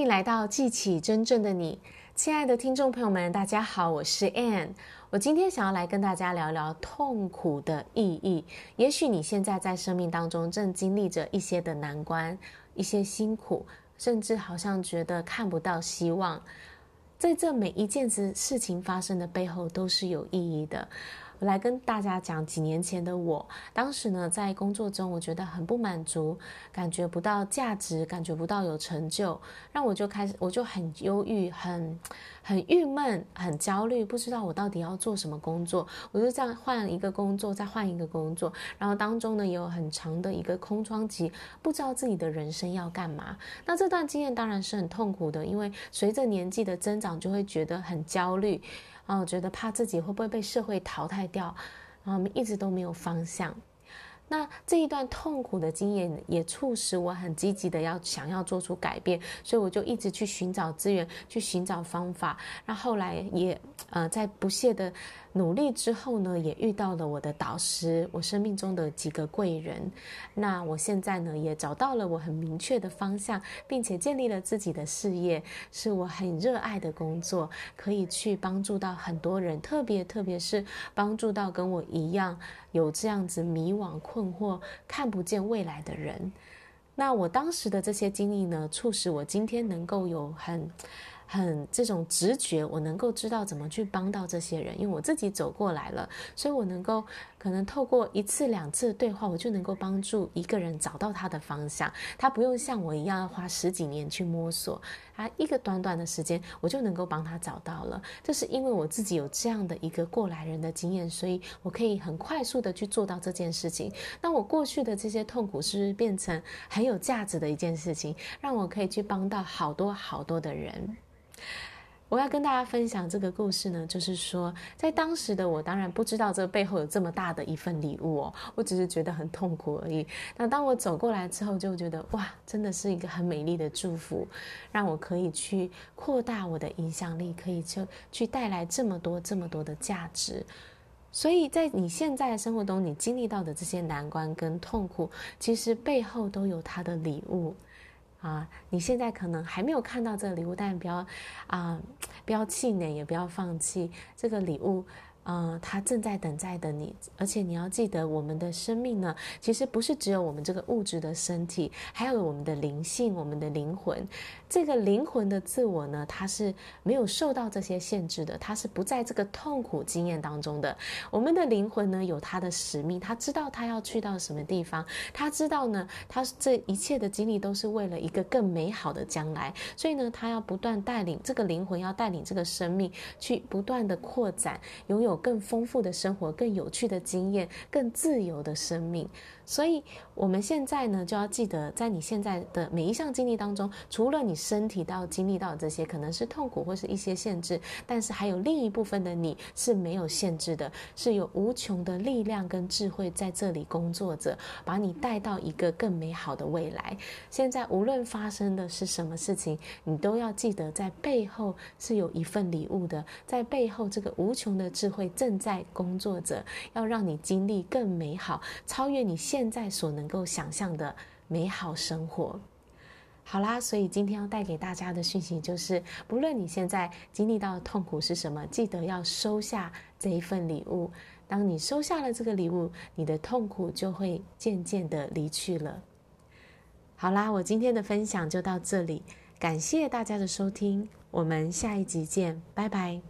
迎来到记起真正的你，亲爱的听众朋友们，大家好，我是 Ann。我今天想要来跟大家聊聊痛苦的意义。也许你现在在生命当中正经历着一些的难关，一些辛苦，甚至好像觉得看不到希望。在这每一件事事情发生的背后，都是有意义的。我来跟大家讲几年前的我，当时呢，在工作中我觉得很不满足，感觉不到价值，感觉不到有成就，让我就开始我就很忧郁，很很郁闷，很焦虑，不知道我到底要做什么工作。我就这样换一个工作，再换一个工作，然后当中呢也有很长的一个空窗期，不知道自己的人生要干嘛。那这段经验当然是很痛苦的，因为随着年纪的增长，就会觉得很焦虑。啊觉得怕自己会不会被社会淘汰掉，然后我们一直都没有方向。那这一段痛苦的经验也促使我很积极的要想要做出改变，所以我就一直去寻找资源，去寻找方法。那后来也呃在不懈的努力之后呢，也遇到了我的导师，我生命中的几个贵人。那我现在呢，也找到了我很明确的方向，并且建立了自己的事业，是我很热爱的工作，可以去帮助到很多人，特别特别是帮助到跟我一样有这样子迷惘困惑、看不见未来的人。那我当时的这些经历呢，促使我今天能够有很。很这种直觉，我能够知道怎么去帮到这些人，因为我自己走过来了，所以我能够可能透过一次两次的对话，我就能够帮助一个人找到他的方向。他不用像我一样要花十几年去摸索，他一个短短的时间，我就能够帮他找到了。这是因为我自己有这样的一个过来人的经验，所以我可以很快速的去做到这件事情。那我过去的这些痛苦，是不是变成很有价值的一件事情，让我可以去帮到好多好多的人。我要跟大家分享这个故事呢，就是说，在当时的我当然不知道这背后有这么大的一份礼物哦，我只是觉得很痛苦而已。那当我走过来之后，就觉得哇，真的是一个很美丽的祝福，让我可以去扩大我的影响力，可以就去带来这么多这么多的价值。所以在你现在的生活中，你经历到的这些难关跟痛苦，其实背后都有它的礼物。啊，你现在可能还没有看到这个礼物，但不要啊，不要气馁，也不要放弃这个礼物。嗯，他正在等待的你，而且你要记得，我们的生命呢，其实不是只有我们这个物质的身体，还有我们的灵性、我们的灵魂。这个灵魂的自我呢，它是没有受到这些限制的，它是不在这个痛苦经验当中的。我们的灵魂呢，有它的使命，他知道他要去到什么地方，他知道呢，他这一切的经历都是为了一个更美好的将来。所以呢，他要不断带领这个灵魂，要带领这个生命去不断的扩展，拥有。有更丰富的生活，更有趣的经验，更自由的生命。所以，我们现在呢，就要记得，在你现在的每一项经历当中，除了你身体到经历到这些可能是痛苦或是一些限制，但是还有另一部分的你是没有限制的，是有无穷的力量跟智慧在这里工作着，把你带到一个更美好的未来。现在无论发生的是什么事情，你都要记得，在背后是有一份礼物的，在背后这个无穷的智慧会正在工作着，要让你经历更美好，超越你。现在所能够想象的美好生活，好啦，所以今天要带给大家的讯息就是，不论你现在经历到的痛苦是什么，记得要收下这一份礼物。当你收下了这个礼物，你的痛苦就会渐渐的离去了。好啦，我今天的分享就到这里，感谢大家的收听，我们下一集见，拜拜。